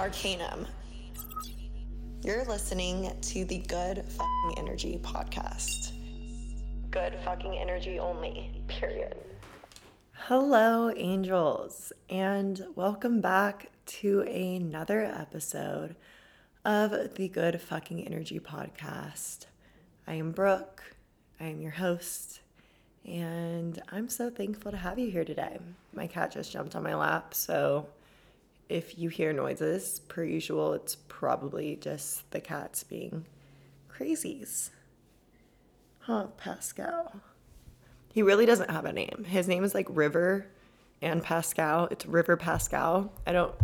Arcanum. You're listening to the Good Fucking Energy podcast. Good fucking energy only, period. Hello, angels, and welcome back to another episode of the Good Fucking Energy podcast. I am Brooke, I am your host, and I'm so thankful to have you here today. My cat just jumped on my lap, so if you hear noises, per usual, it's probably just the cats being crazies. Huh, Pascal. He really doesn't have a name. His name is like River and Pascal. It's River Pascal. I don't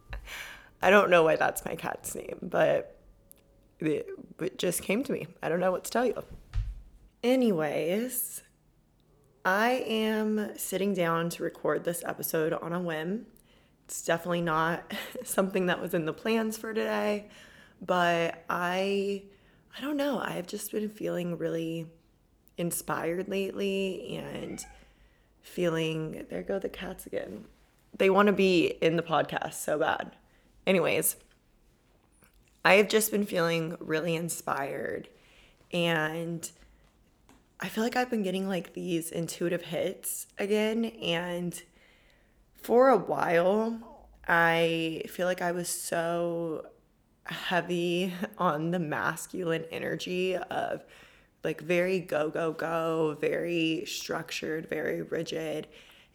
I don't know why that's my cat's name, but it, it just came to me. I don't know what to tell you. Anyways, I am sitting down to record this episode on a whim. It's definitely not something that was in the plans for today, but I I don't know. I've just been feeling really inspired lately and feeling there go the cats again. They want to be in the podcast so bad. Anyways, I have just been feeling really inspired and I feel like I've been getting like these intuitive hits again and for a while, I feel like I was so heavy on the masculine energy of like very go, go, go, very structured, very rigid.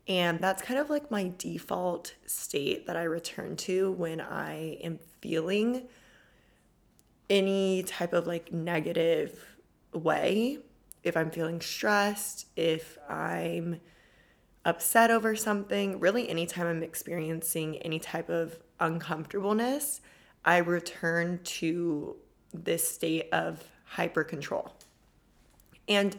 And that's kind of like my default state that I return to when I am feeling any type of like negative way. If I'm feeling stressed, if I'm upset over something, really anytime I'm experiencing any type of uncomfortableness, I return to this state of hyper control. And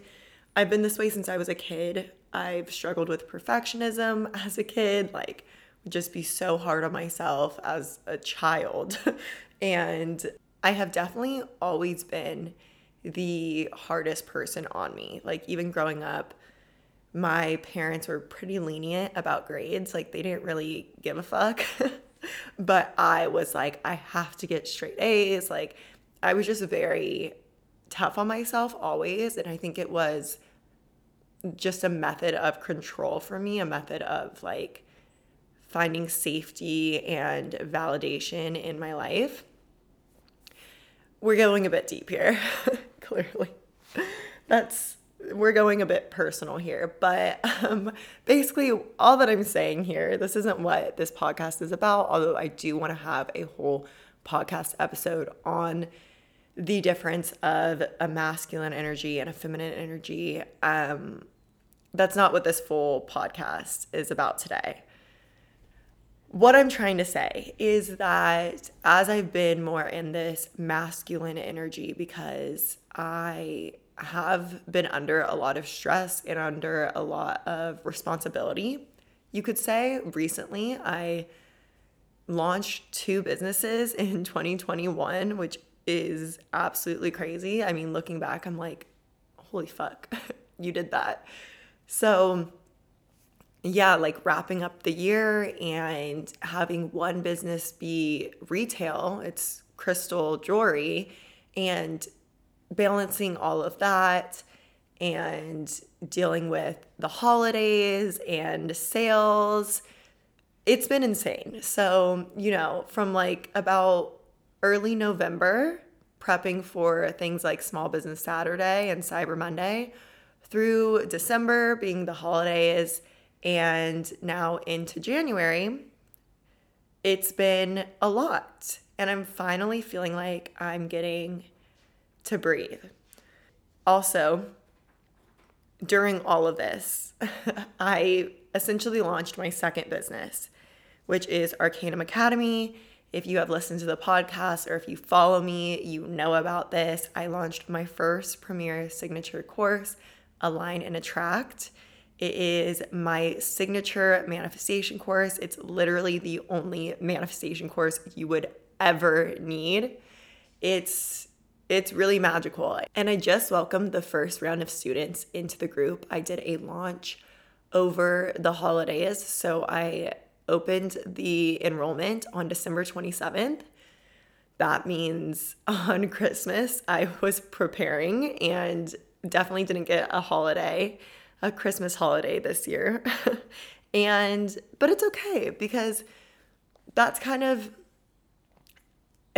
I've been this way since I was a kid. I've struggled with perfectionism as a kid, like just be so hard on myself as a child. and I have definitely always been the hardest person on me. Like even growing up, my parents were pretty lenient about grades. Like they didn't really give a fuck. but I was like, I have to get straight A's. Like I was just very tough on myself always. And I think it was just a method of control for me, a method of like finding safety and validation in my life. We're going a bit deep here, clearly. That's we're going a bit personal here, but um, basically, all that I'm saying here, this isn't what this podcast is about, although I do want to have a whole podcast episode on the difference of a masculine energy and a feminine energy. Um, that's not what this full podcast is about today. What I'm trying to say is that as I've been more in this masculine energy, because I have been under a lot of stress and under a lot of responsibility. You could say recently I launched two businesses in 2021, which is absolutely crazy. I mean, looking back, I'm like, holy fuck, you did that. So, yeah, like wrapping up the year and having one business be retail, it's crystal jewelry, and balancing all of that and dealing with the holidays and sales. It's been insane. So, you know, from like about early November, prepping for things like Small Business Saturday and Cyber Monday, through December being the holidays, and now into January, it's been a lot. And I'm finally feeling like I'm getting to breathe. Also, during all of this, I essentially launched my second business, which is Arcanum Academy. If you have listened to the podcast or if you follow me, you know about this. I launched my first premier signature course, Align and Attract. It is my signature manifestation course. It's literally the only manifestation course you would ever need. It's it's really magical. And I just welcomed the first round of students into the group. I did a launch over the holidays. So I opened the enrollment on December 27th. That means on Christmas, I was preparing and definitely didn't get a holiday, a Christmas holiday this year. and, but it's okay because that's kind of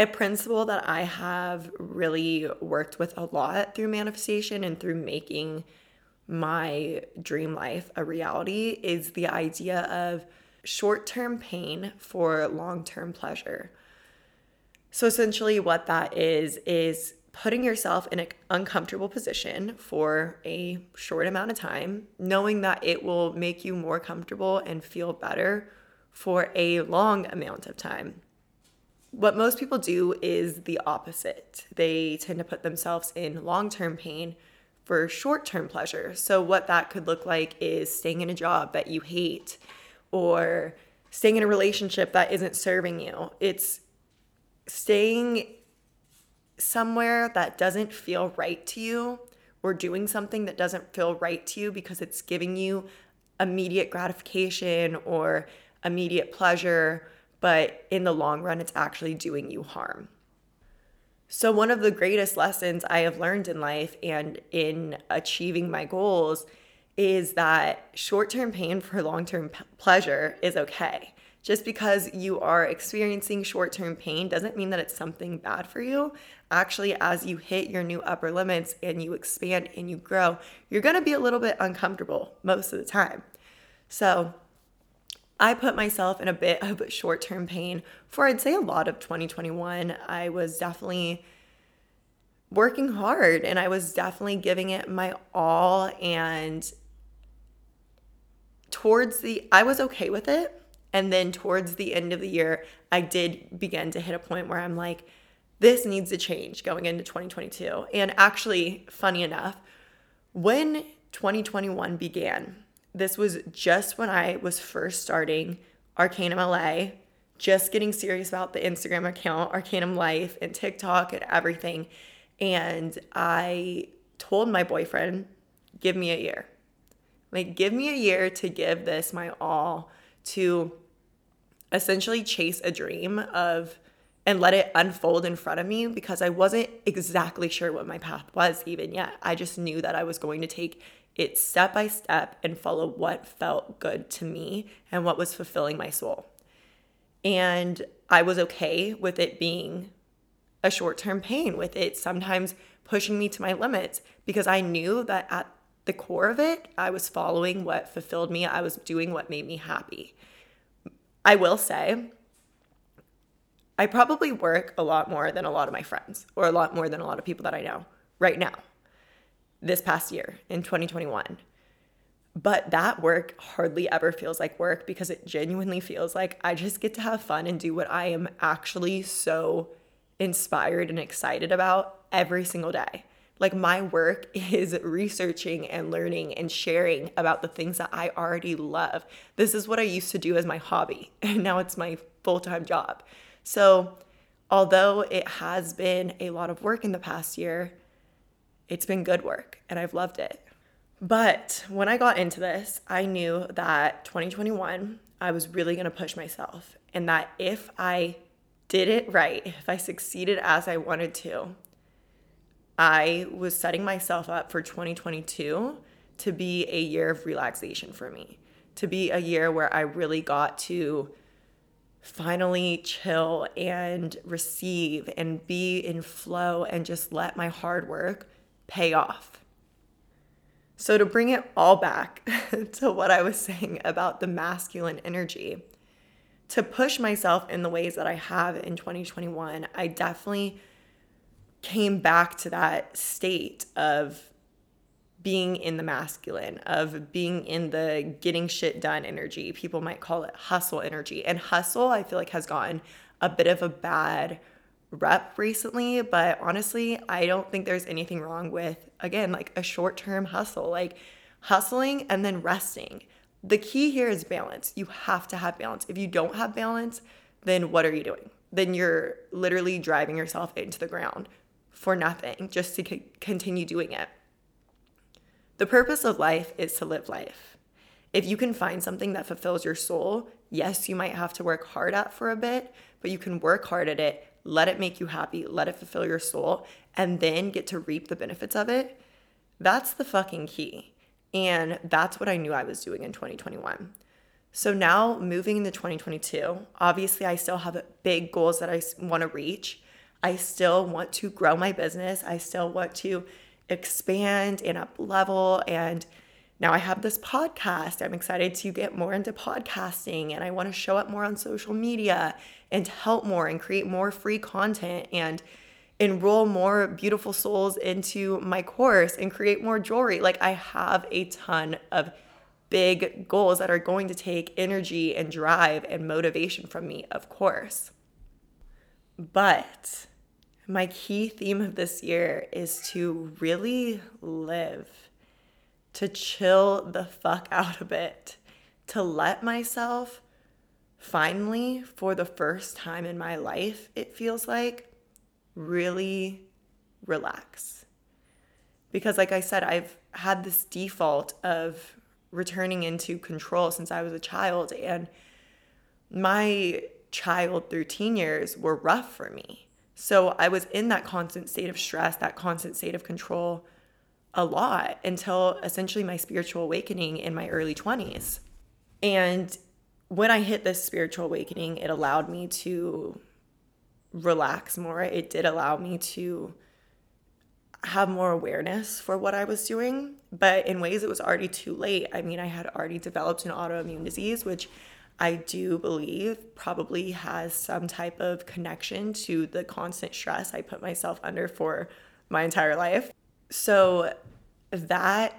a principle that I have really worked with a lot through manifestation and through making my dream life a reality is the idea of short term pain for long term pleasure. So, essentially, what that is, is putting yourself in an uncomfortable position for a short amount of time, knowing that it will make you more comfortable and feel better for a long amount of time. What most people do is the opposite. They tend to put themselves in long term pain for short term pleasure. So, what that could look like is staying in a job that you hate or staying in a relationship that isn't serving you. It's staying somewhere that doesn't feel right to you or doing something that doesn't feel right to you because it's giving you immediate gratification or immediate pleasure, but in the long run, it's actually doing you harm. So, one of the greatest lessons I have learned in life and in achieving my goals is that short term pain for long term p- pleasure is okay. Just because you are experiencing short term pain doesn't mean that it's something bad for you. Actually, as you hit your new upper limits and you expand and you grow, you're gonna be a little bit uncomfortable most of the time. So, I put myself in a bit of short term pain for, I'd say, a lot of 2021. I was definitely working hard and I was definitely giving it my all. And towards the, I was okay with it and then towards the end of the year, I did begin to hit a point where I'm like, this needs to change going into 2022. And actually, funny enough, when 2021 began, this was just when I was first starting Arcanum LA, just getting serious about the Instagram account, Arcanum Life, and TikTok and everything. And I told my boyfriend, give me a year. Like, give me a year to give this my all to essentially chase a dream of and let it unfold in front of me because I wasn't exactly sure what my path was even yet. I just knew that I was going to take it step by step and follow what felt good to me and what was fulfilling my soul. And I was okay with it being a short term pain, with it sometimes pushing me to my limits because I knew that at the core of it, I was following what fulfilled me, I was doing what made me happy. I will say, I probably work a lot more than a lot of my friends, or a lot more than a lot of people that I know right now, this past year in 2021. But that work hardly ever feels like work because it genuinely feels like I just get to have fun and do what I am actually so inspired and excited about every single day. Like my work is researching and learning and sharing about the things that I already love. This is what I used to do as my hobby, and now it's my full time job. So, although it has been a lot of work in the past year, it's been good work and I've loved it. But when I got into this, I knew that 2021, I was really gonna push myself, and that if I did it right, if I succeeded as I wanted to, I was setting myself up for 2022 to be a year of relaxation for me, to be a year where I really got to finally chill and receive and be in flow and just let my hard work pay off. So, to bring it all back to what I was saying about the masculine energy, to push myself in the ways that I have in 2021, I definitely came back to that state of being in the masculine, of being in the getting shit done energy. People might call it hustle energy. And hustle, I feel like, has gotten a bit of a bad rep recently, but honestly, I don't think there's anything wrong with, again, like a short term hustle, like hustling and then resting. The key here is balance. You have to have balance. If you don't have balance, then what are you doing? Then you're literally driving yourself into the ground for nothing just to c- continue doing it. The purpose of life is to live life. If you can find something that fulfills your soul, yes, you might have to work hard at for a bit, but you can work hard at it, let it make you happy, let it fulfill your soul, and then get to reap the benefits of it. That's the fucking key. And that's what I knew I was doing in 2021. So now moving into 2022, obviously I still have big goals that I want to reach. I still want to grow my business. I still want to expand and up level and now I have this podcast. I'm excited to get more into podcasting and I want to show up more on social media and help more and create more free content and enroll more beautiful souls into my course and create more jewelry. Like I have a ton of big goals that are going to take energy and drive and motivation from me, of course. But my key theme of this year is to really live, to chill the fuck out a bit, to let myself finally, for the first time in my life, it feels like, really relax. Because, like I said, I've had this default of returning into control since I was a child. And my child through teen years were rough for me. So I was in that constant state of stress, that constant state of control a lot until essentially my spiritual awakening in my early 20s. And when I hit this spiritual awakening, it allowed me to relax more. It did allow me to have more awareness for what I was doing, but in ways it was already too late. I mean, I had already developed an autoimmune disease, which I do believe probably has some type of connection to the constant stress I put myself under for my entire life. So that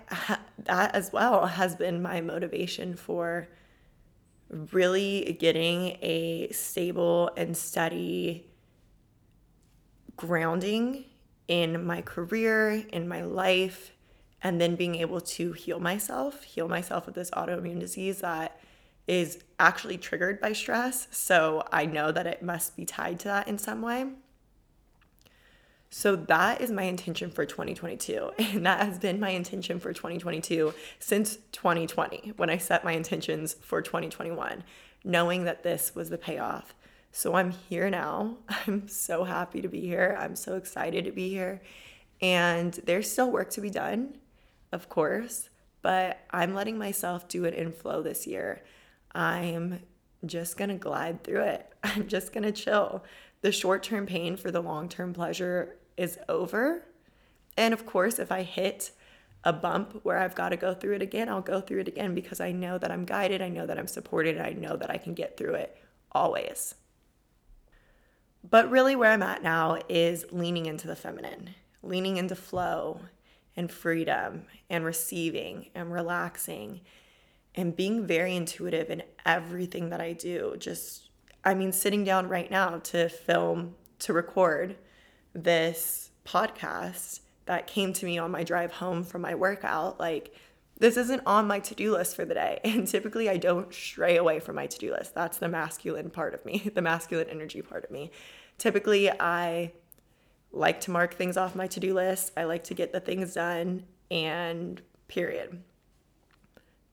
that as well has been my motivation for really getting a stable and steady grounding in my career, in my life, and then being able to heal myself, heal myself with this autoimmune disease that is actually triggered by stress. So I know that it must be tied to that in some way. So that is my intention for 2022. And that has been my intention for 2022 since 2020 when I set my intentions for 2021, knowing that this was the payoff. So I'm here now. I'm so happy to be here. I'm so excited to be here. And there's still work to be done, of course, but I'm letting myself do it in flow this year. I'm just gonna glide through it. I'm just gonna chill. The short term pain for the long term pleasure is over. And of course, if I hit a bump where I've got to go through it again, I'll go through it again because I know that I'm guided, I know that I'm supported, I know that I can get through it always. But really, where I'm at now is leaning into the feminine, leaning into flow and freedom and receiving and relaxing and being very intuitive in everything that I do. Just, I mean, sitting down right now to film, to record this podcast that came to me on my drive home from my workout. Like, this isn't on my to do list for the day. And typically, I don't stray away from my to do list. That's the masculine part of me, the masculine energy part of me. Typically, I like to mark things off my to do list, I like to get the things done, and period.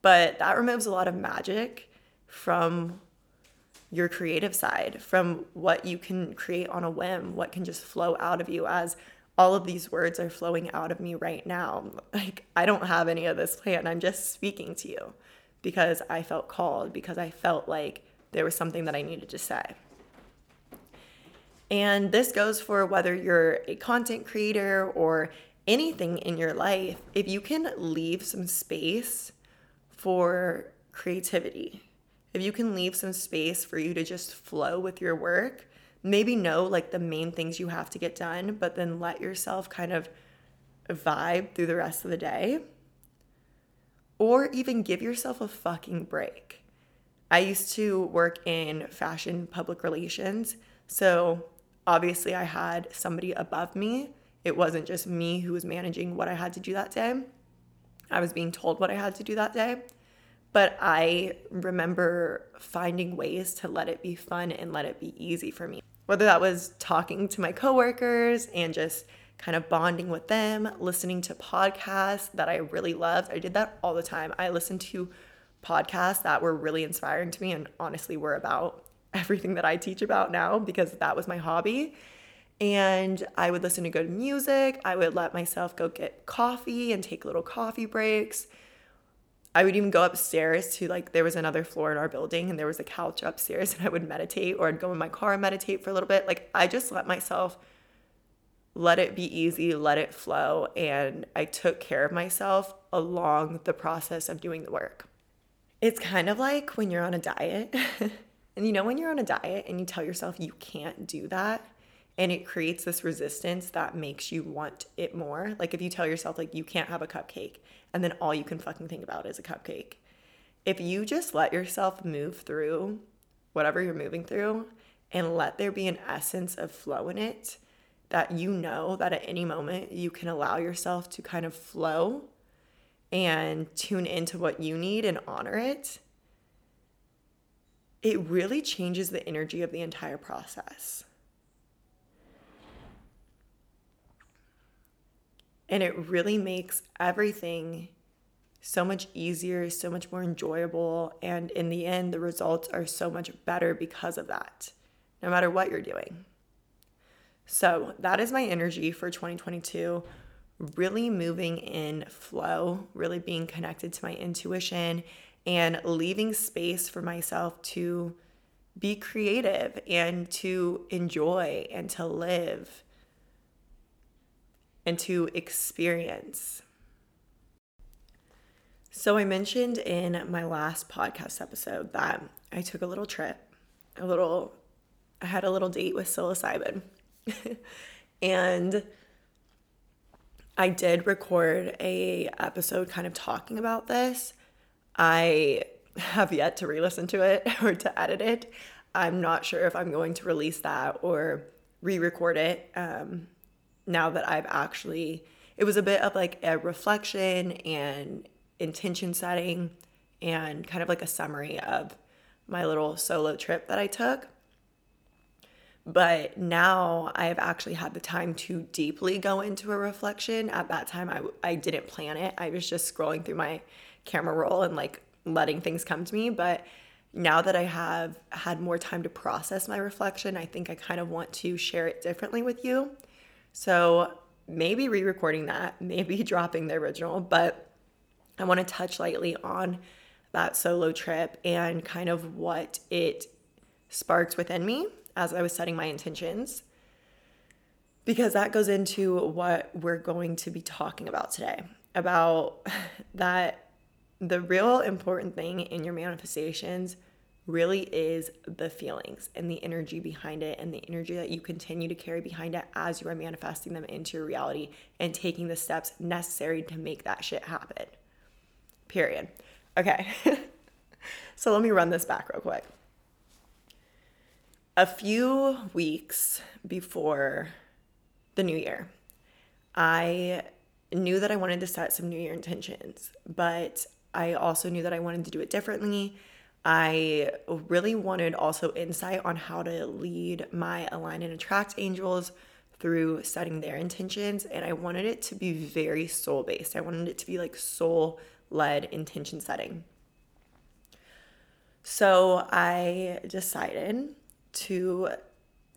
But that removes a lot of magic from your creative side, from what you can create on a whim, what can just flow out of you as all of these words are flowing out of me right now. Like, I don't have any of this plan. I'm just speaking to you because I felt called, because I felt like there was something that I needed to say. And this goes for whether you're a content creator or anything in your life. If you can leave some space for creativity, if you can leave some space for you to just flow with your work, maybe know like the main things you have to get done, but then let yourself kind of vibe through the rest of the day. Or even give yourself a fucking break. I used to work in fashion public relations. So obviously, I had somebody above me. It wasn't just me who was managing what I had to do that day. I was being told what I had to do that day. But I remember finding ways to let it be fun and let it be easy for me. Whether that was talking to my coworkers and just kind of bonding with them, listening to podcasts that I really loved. I did that all the time. I listened to podcasts that were really inspiring to me and honestly were about everything that I teach about now because that was my hobby. And I would listen to good music. I would let myself go get coffee and take little coffee breaks. I would even go upstairs to like there was another floor in our building and there was a couch upstairs and I would meditate or I'd go in my car and meditate for a little bit. Like I just let myself let it be easy, let it flow and I took care of myself along the process of doing the work. It's kind of like when you're on a diet. and you know when you're on a diet and you tell yourself you can't do that and it creates this resistance that makes you want it more. Like if you tell yourself like you can't have a cupcake and then all you can fucking think about is a cupcake. If you just let yourself move through whatever you're moving through and let there be an essence of flow in it, that you know that at any moment you can allow yourself to kind of flow and tune into what you need and honor it, it really changes the energy of the entire process. And it really makes everything so much easier, so much more enjoyable. And in the end, the results are so much better because of that, no matter what you're doing. So, that is my energy for 2022. Really moving in flow, really being connected to my intuition, and leaving space for myself to be creative and to enjoy and to live and to experience. So, I mentioned in my last podcast episode that I took a little trip, a little, I had a little date with psilocybin. and I did record a episode kind of talking about this. I have yet to re-listen to it or to edit it. I'm not sure if I'm going to release that or re-record it. Um, now that I've actually, it was a bit of like a reflection and intention setting and kind of like a summary of my little solo trip that I took. But now I have actually had the time to deeply go into a reflection. At that time, I, I didn't plan it. I was just scrolling through my camera roll and like letting things come to me. But now that I have had more time to process my reflection, I think I kind of want to share it differently with you. So maybe re recording that, maybe dropping the original, but I want to touch lightly on that solo trip and kind of what it sparked within me as I was setting my intentions. Because that goes into what we're going to be talking about today about that the real important thing in your manifestations really is the feelings and the energy behind it and the energy that you continue to carry behind it as you are manifesting them into your reality and taking the steps necessary to make that shit happen. Period. Okay. so let me run this back real quick. A few weeks before the new year, I knew that I wanted to set some new year intentions, but I also knew that I wanted to do it differently I really wanted also insight on how to lead my align and attract angels through setting their intentions. And I wanted it to be very soul based. I wanted it to be like soul led intention setting. So I decided to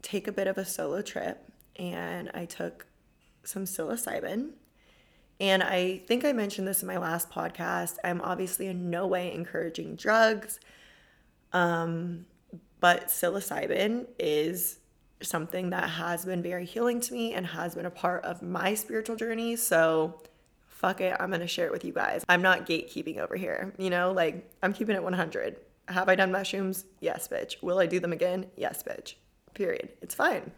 take a bit of a solo trip and I took some psilocybin. And I think I mentioned this in my last podcast. I'm obviously in no way encouraging drugs. Um, but psilocybin is something that has been very healing to me and has been a part of my spiritual journey. So fuck it, I'm gonna share it with you guys. I'm not gatekeeping over here, you know, like I'm keeping it 100. Have I done mushrooms? Yes, bitch. Will I do them again? Yes, bitch. Period. It's fine.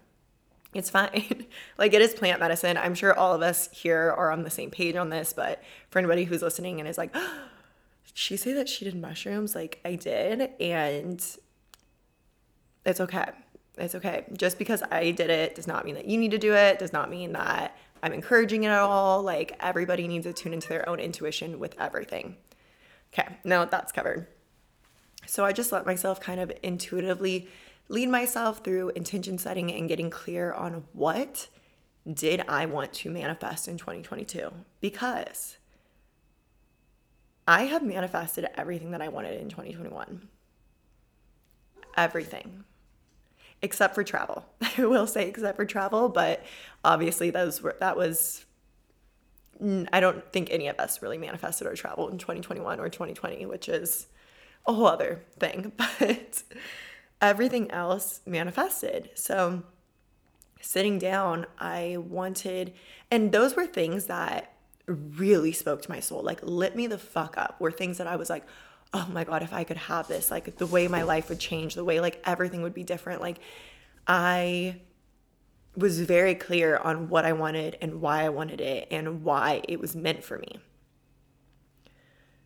It's fine. like it is plant medicine. I'm sure all of us here are on the same page on this, but for anybody who's listening and is like, oh, she say that she did mushrooms? Like I did, and it's okay. It's okay. Just because I did it does not mean that you need to do it, does not mean that I'm encouraging it at all. Like everybody needs to tune into their own intuition with everything. Okay, now that's covered. So I just let myself kind of intuitively lead myself through intention setting and getting clear on what did I want to manifest in 2022? Because I have manifested everything that I wanted in 2021. Everything. Except for travel. I will say except for travel, but obviously those were that was I don't think any of us really manifested our travel in 2021 or 2020, which is a whole other thing. But everything else manifested. So sitting down, I wanted, and those were things that really spoke to my soul, like lit me the fuck up, were things that I was like, oh my God, if I could have this, like the way my life would change, the way like everything would be different. Like I was very clear on what I wanted and why I wanted it and why it was meant for me.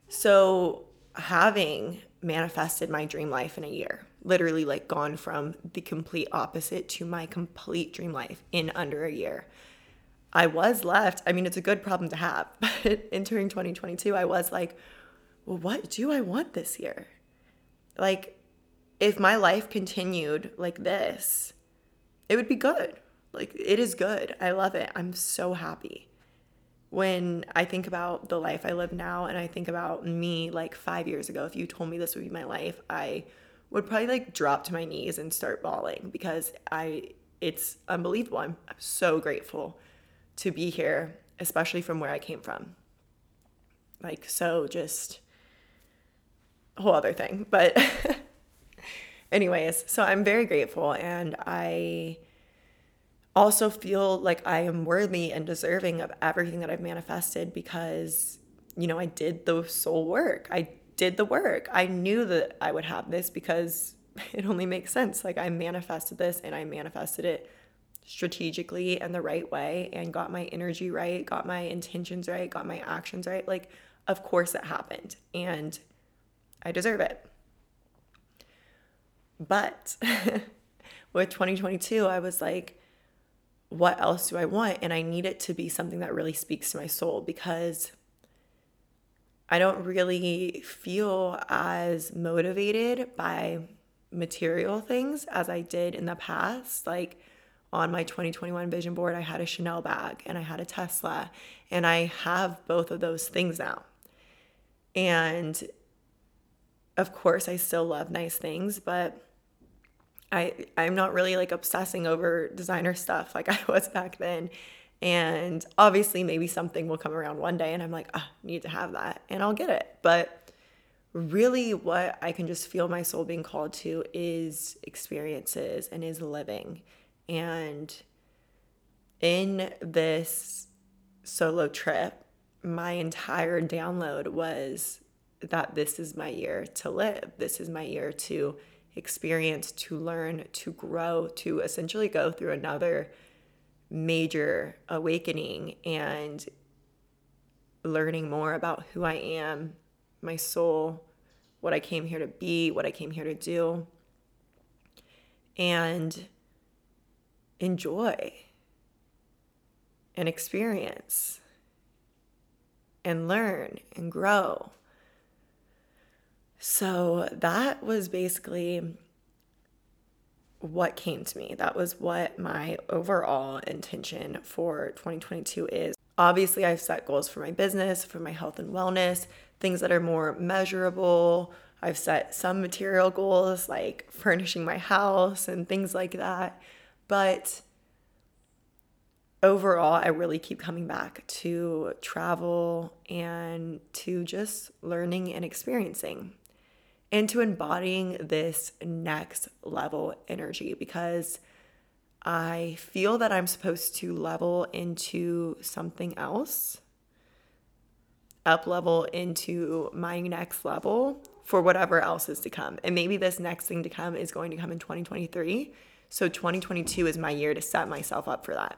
So, having manifested my dream life in a year, literally like gone from the complete opposite to my complete dream life in under a year. I was left, I mean, it's a good problem to have, but entering 2022, I was like, well, what do I want this year? Like, if my life continued like this, it would be good. Like, it is good. I love it. I'm so happy. When I think about the life I live now and I think about me like five years ago, if you told me this would be my life, I would probably like drop to my knees and start bawling because I, it's unbelievable. I'm, so grateful to be here, especially from where I came from. Like, so just a whole other thing. But, anyways, so I'm very grateful and I also feel like I am worthy and deserving of everything that I've manifested because, you know, I did the soul work. I did the work. I knew that I would have this because it only makes sense. Like I manifested this and I manifested it strategically and the right way and got my energy right, got my intentions right, got my actions right. Like, of course it happened and I deserve it. But with 2022, I was like, what else do I want? And I need it to be something that really speaks to my soul because I don't really feel as motivated by material things as I did in the past. Like on my 2021 vision board, I had a Chanel bag and I had a Tesla, and I have both of those things now. And of course, I still love nice things, but I I'm not really like obsessing over designer stuff like I was back then. And obviously maybe something will come around one day and I'm like, ah, need to have that and I'll get it. But really what I can just feel my soul being called to is experiences and is living. And in this solo trip, my entire download was that this is my year to live. This is my year to experience, to learn, to grow, to essentially go through another major awakening and learning more about who I am, my soul, what I came here to be, what I came here to do, and enjoy and experience and learn and grow. So that was basically what came to me. That was what my overall intention for 2022 is. Obviously, I've set goals for my business, for my health and wellness, things that are more measurable. I've set some material goals like furnishing my house and things like that. But overall, I really keep coming back to travel and to just learning and experiencing and to embodying this next level energy because I feel that I'm supposed to level into something else, up level into my next level for whatever else is to come. And maybe this next thing to come is going to come in 2023. So 2022 is my year to set myself up for that.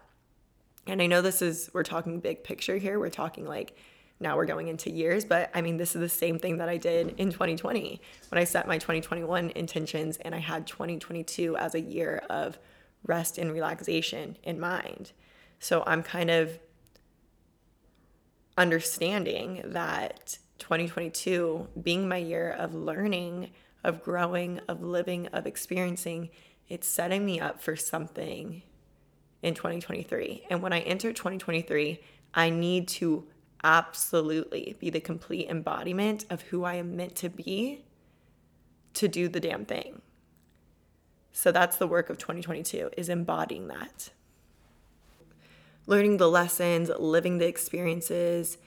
And I know this is, we're talking big picture here. We're talking like now we're going into years, but I mean, this is the same thing that I did in 2020 when I set my 2021 intentions and I had 2022 as a year of rest and relaxation in mind. So I'm kind of understanding that 2022 being my year of learning, of growing, of living, of experiencing, it's setting me up for something in 2023. And when I enter 2023, I need to absolutely be the complete embodiment of who I am meant to be to do the damn thing. So that's the work of 2022 is embodying that. Learning the lessons, living the experiences,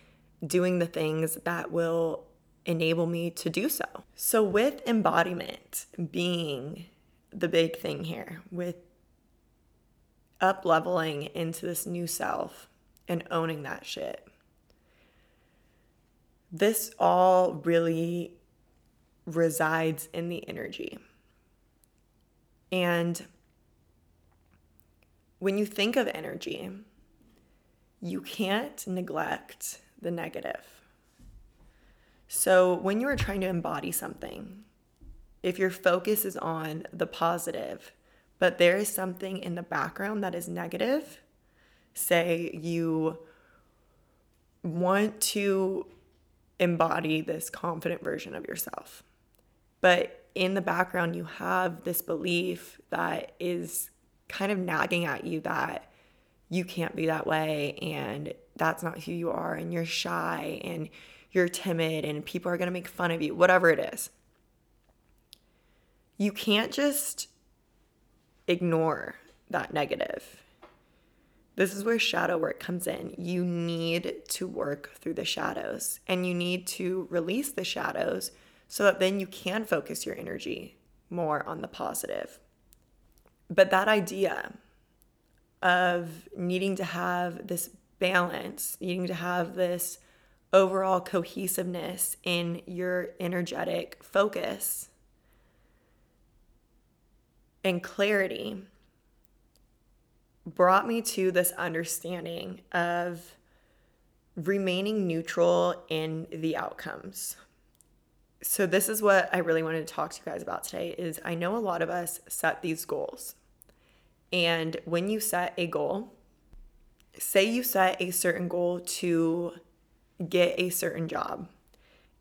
doing the things that will enable me to do so. So with embodiment being the big thing here with up leveling into this new self and owning that shit. This all really resides in the energy. And when you think of energy, you can't neglect the negative. So when you are trying to embody something, if your focus is on the positive, but there is something in the background that is negative, say you want to embody this confident version of yourself, but in the background, you have this belief that is kind of nagging at you that you can't be that way and that's not who you are and you're shy and you're timid and people are going to make fun of you, whatever it is. You can't just ignore that negative. This is where shadow work comes in. You need to work through the shadows and you need to release the shadows so that then you can focus your energy more on the positive. But that idea of needing to have this balance, needing to have this overall cohesiveness in your energetic focus and clarity brought me to this understanding of remaining neutral in the outcomes. So this is what I really wanted to talk to you guys about today is I know a lot of us set these goals. And when you set a goal, say you set a certain goal to get a certain job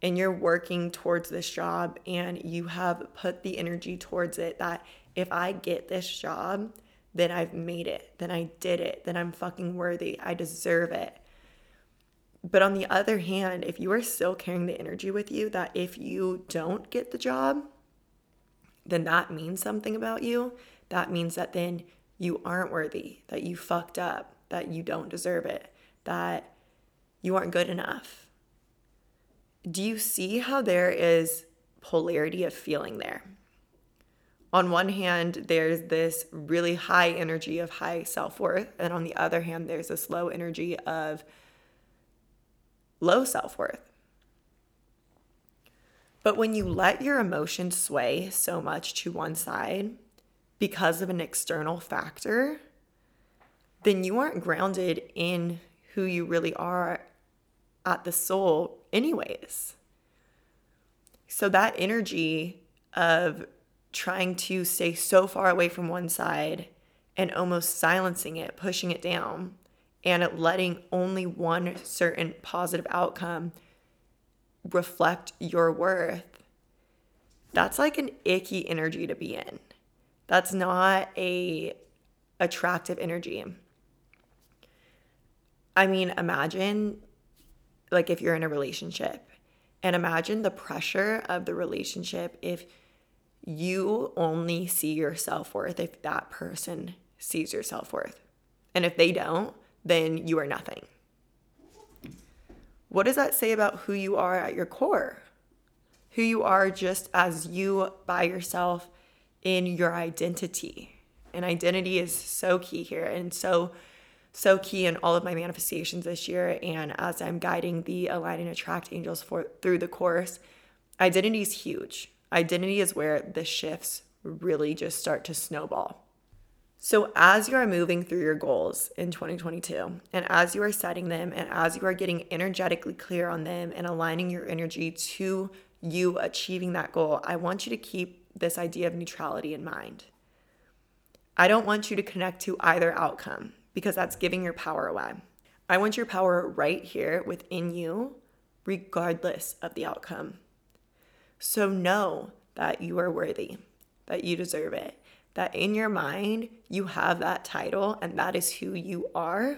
and you're working towards this job and you have put the energy towards it that if I get this job, then I've made it, then I did it, then I'm fucking worthy, I deserve it. But on the other hand, if you are still carrying the energy with you that if you don't get the job, then that means something about you. That means that then you aren't worthy, that you fucked up, that you don't deserve it, that you aren't good enough. Do you see how there is polarity of feeling there? On one hand, there's this really high energy of high self worth. And on the other hand, there's this low energy of low self worth. But when you let your emotions sway so much to one side because of an external factor, then you aren't grounded in who you really are at the soul, anyways. So that energy of trying to stay so far away from one side and almost silencing it, pushing it down, and letting only one certain positive outcome reflect your worth. That's like an icky energy to be in. That's not a attractive energy. I mean, imagine like if you're in a relationship and imagine the pressure of the relationship if you only see your self worth if that person sees your self worth. And if they don't, then you are nothing. What does that say about who you are at your core? Who you are just as you by yourself in your identity. And identity is so key here and so so key in all of my manifestations this year and as I'm guiding the align and attract angels for through the course, identity is huge Identity is where the shifts really just start to snowball. So, as you are moving through your goals in 2022, and as you are setting them, and as you are getting energetically clear on them and aligning your energy to you achieving that goal, I want you to keep this idea of neutrality in mind. I don't want you to connect to either outcome because that's giving your power away. I want your power right here within you, regardless of the outcome. So know that you are worthy, that you deserve it, that in your mind you have that title and that is who you are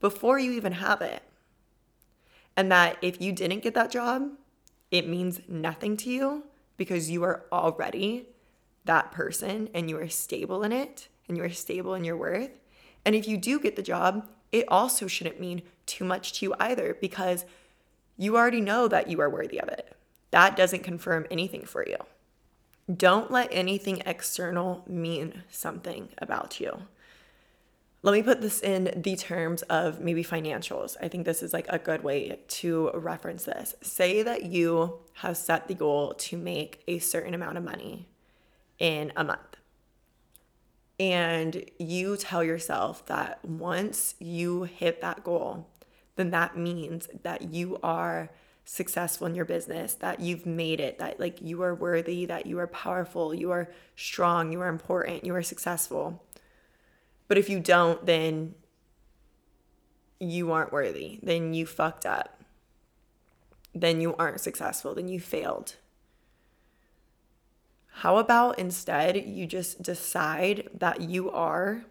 before you even have it. And that if you didn't get that job, it means nothing to you because you are already that person and you are stable in it and you are stable in your worth. And if you do get the job, it also shouldn't mean too much to you either because you already know that you are worthy of it. That doesn't confirm anything for you. Don't let anything external mean something about you. Let me put this in the terms of maybe financials. I think this is like a good way to reference this. Say that you have set the goal to make a certain amount of money in a month. And you tell yourself that once you hit that goal, then that means that you are successful in your business, that you've made it, that like you are worthy, that you are powerful, you are strong, you are important, you are successful. But if you don't, then you aren't worthy. Then you fucked up. Then you aren't successful. Then you failed. How about instead you just decide that you are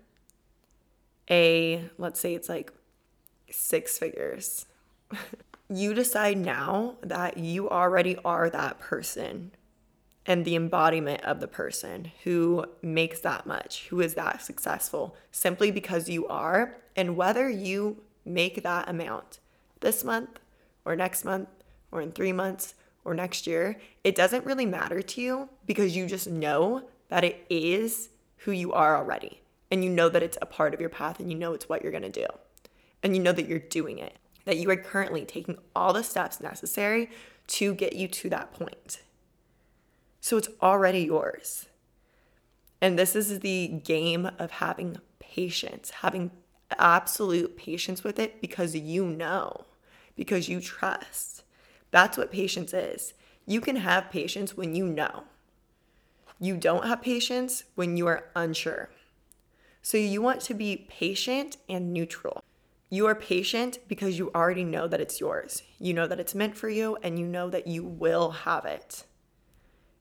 a, let's say it's like six figures. you decide now that you already are that person and the embodiment of the person who makes that much, who is that successful, simply because you are. And whether you make that amount this month or next month or in three months or next year, it doesn't really matter to you because you just know that it is who you are already. And you know that it's a part of your path and you know it's what you're gonna do. And you know that you're doing it, that you are currently taking all the steps necessary to get you to that point. So it's already yours. And this is the game of having patience, having absolute patience with it because you know, because you trust. That's what patience is. You can have patience when you know. You don't have patience when you are unsure. So you want to be patient and neutral. You are patient because you already know that it's yours. You know that it's meant for you and you know that you will have it.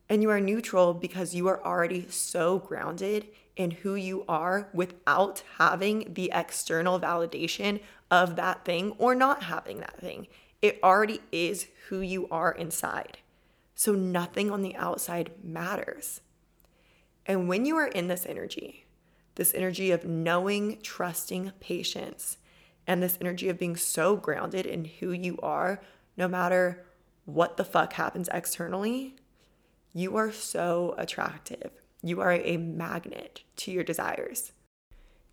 And you are neutral because you are already so grounded in who you are without having the external validation of that thing or not having that thing. It already is who you are inside. So nothing on the outside matters. And when you are in this energy, this energy of knowing, trusting, patience, and this energy of being so grounded in who you are, no matter what the fuck happens externally, you are so attractive. You are a magnet to your desires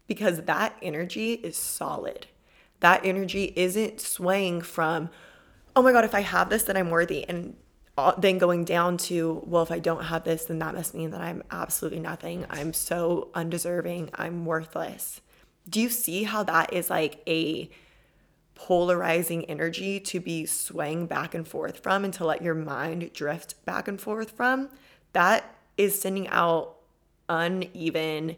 because that energy is solid that energy isn't swaying from, oh my God, if I have this, then I'm worthy. And then going down to, well, if I don't have this, then that must mean that I'm absolutely nothing. I'm so undeserving. I'm worthless. Do you see how that is like a polarizing energy to be swaying back and forth from and to let your mind drift back and forth from? That is sending out uneven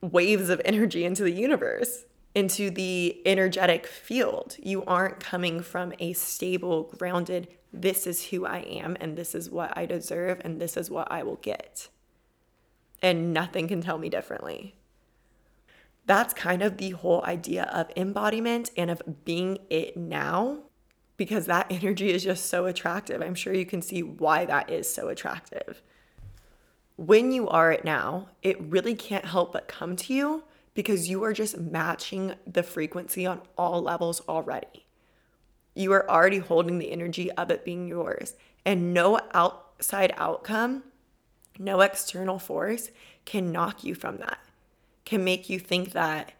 waves of energy into the universe into the energetic field. You aren't coming from a stable, grounded, this is who I am, and this is what I deserve, and this is what I will get. And nothing can tell me differently. That's kind of the whole idea of embodiment and of being it now, because that energy is just so attractive. I'm sure you can see why that is so attractive. When you are it now, it really can't help but come to you because you are just matching the frequency on all levels already. You are already holding the energy of it being yours, and no outside outcome, no external force can knock you from that, can make you think that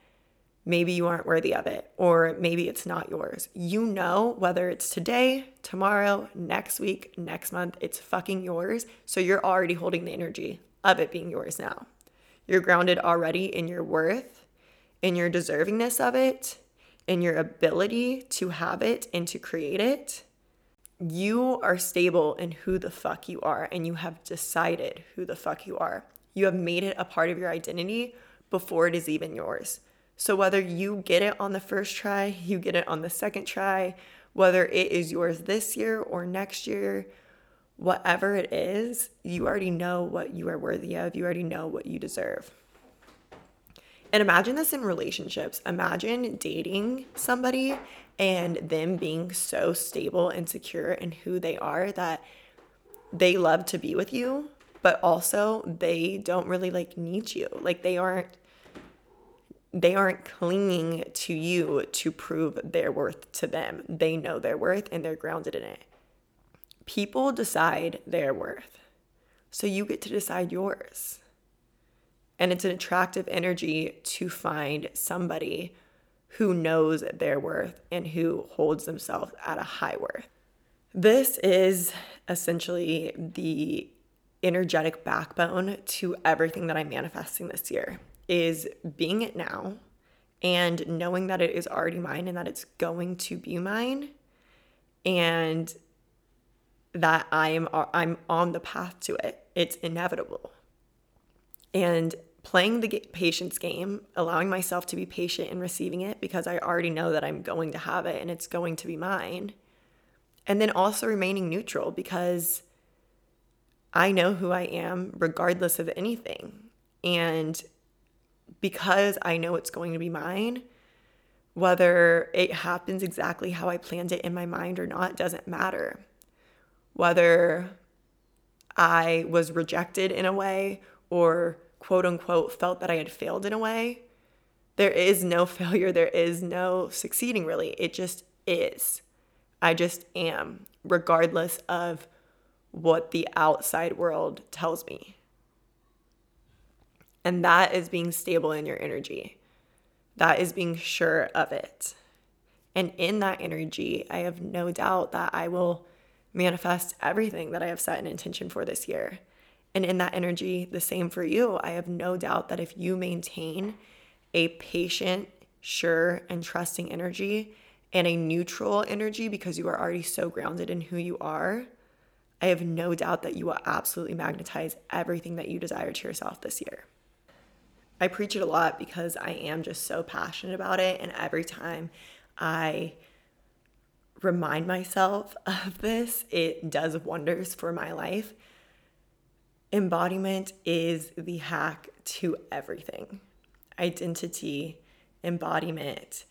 maybe you aren't worthy of it or maybe it's not yours. You know whether it's today, tomorrow, next week, next month, it's fucking yours. So you're already holding the energy of it being yours now. You're grounded already in your worth, in your deservingness of it, in your ability to have it and to create it. You are stable in who the fuck you are, and you have decided who the fuck you are. You have made it a part of your identity before it is even yours. So, whether you get it on the first try, you get it on the second try, whether it is yours this year or next year, whatever it is, you already know what you are worthy of. You already know what you deserve. And imagine this in relationships. Imagine dating somebody and them being so stable and secure in who they are that they love to be with you, but also they don't really like need you. Like they aren't they aren't clinging to you to prove their worth to them. They know their worth and they're grounded in it. People decide their worth. So you get to decide yours. And it's an attractive energy to find somebody who knows their worth and who holds themselves at a high worth. This is essentially the energetic backbone to everything that I'm manifesting this year is being it now and knowing that it is already mine and that it's going to be mine and that I am I'm on the path to it. It's inevitable. And playing the patience game, allowing myself to be patient and receiving it because I already know that I'm going to have it and it's going to be mine. And then also remaining neutral because I know who I am regardless of anything. And because I know it's going to be mine, whether it happens exactly how I planned it in my mind or not doesn't matter. Whether I was rejected in a way or quote unquote felt that I had failed in a way, there is no failure, there is no succeeding really. It just is. I just am, regardless of what the outside world tells me. And that is being stable in your energy. That is being sure of it. And in that energy, I have no doubt that I will manifest everything that I have set an intention for this year. And in that energy, the same for you. I have no doubt that if you maintain a patient, sure, and trusting energy and a neutral energy because you are already so grounded in who you are, I have no doubt that you will absolutely magnetize everything that you desire to yourself this year. I preach it a lot because I am just so passionate about it. And every time I remind myself of this, it does wonders for my life. Embodiment is the hack to everything identity, embodiment.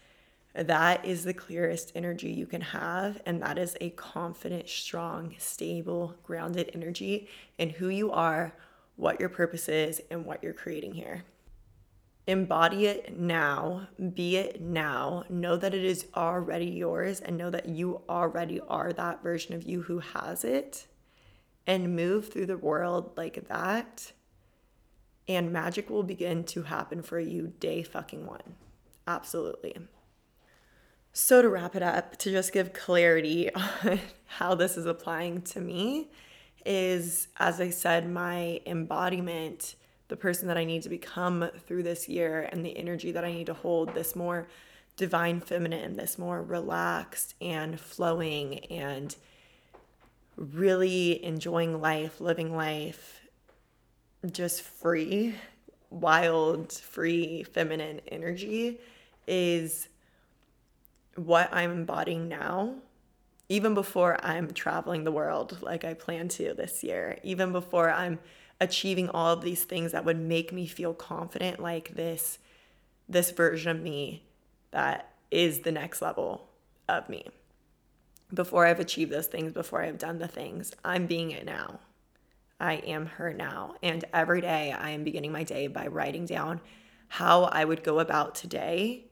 That is the clearest energy you can have. And that is a confident, strong, stable, grounded energy in who you are, what your purpose is, and what you're creating here. Embody it now, be it now. Know that it is already yours and know that you already are that version of you who has it. And move through the world like that. And magic will begin to happen for you day fucking one. Absolutely. So, to wrap it up, to just give clarity on how this is applying to me, is as I said, my embodiment the person that I need to become through this year and the energy that I need to hold, this more divine feminine, this more relaxed and flowing and really enjoying life, living life just free, wild, free, feminine energy is what I'm embodying now. Even before I'm traveling the world like I plan to this year, even before I'm achieving all of these things that would make me feel confident like this this version of me that is the next level of me. Before i've achieved those things before i've done the things i'm being it now. I am her now. And every day i am beginning my day by writing down how i would go about today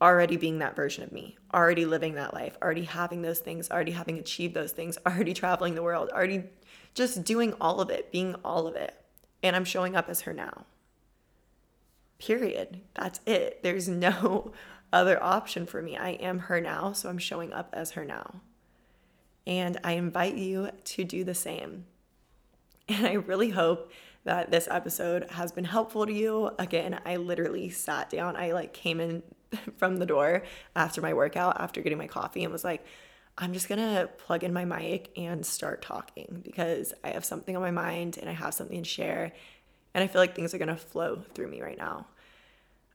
already being that version of me already living that life already having those things already having achieved those things already traveling the world already just doing all of it, being all of it. And I'm showing up as her now. Period. That's it. There's no other option for me. I am her now, so I'm showing up as her now. And I invite you to do the same. And I really hope that this episode has been helpful to you. Again, I literally sat down. I like came in from the door after my workout, after getting my coffee, and was like, I'm just gonna plug in my mic and start talking because I have something on my mind and I have something to share. And I feel like things are gonna flow through me right now.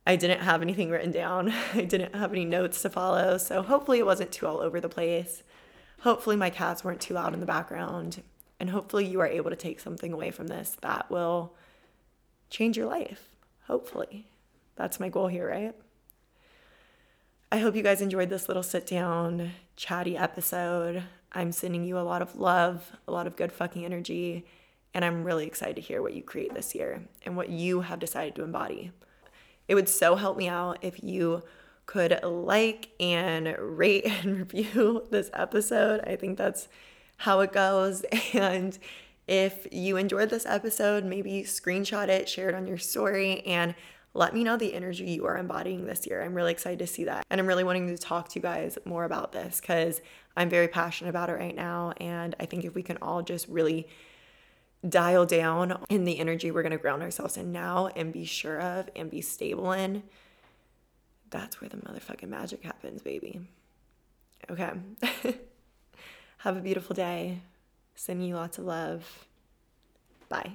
I didn't have anything written down, I didn't have any notes to follow. So hopefully it wasn't too all over the place. Hopefully my cats weren't too loud in the background. And hopefully you are able to take something away from this that will change your life. Hopefully. That's my goal here, right? I hope you guys enjoyed this little sit down, chatty episode. I'm sending you a lot of love, a lot of good fucking energy, and I'm really excited to hear what you create this year and what you have decided to embody. It would so help me out if you could like and rate and review this episode. I think that's how it goes. And if you enjoyed this episode, maybe screenshot it, share it on your story, and let me know the energy you are embodying this year. I'm really excited to see that. And I'm really wanting to talk to you guys more about this because I'm very passionate about it right now. And I think if we can all just really dial down in the energy we're going to ground ourselves in now and be sure of and be stable in, that's where the motherfucking magic happens, baby. Okay. Have a beautiful day. Sending you lots of love. Bye.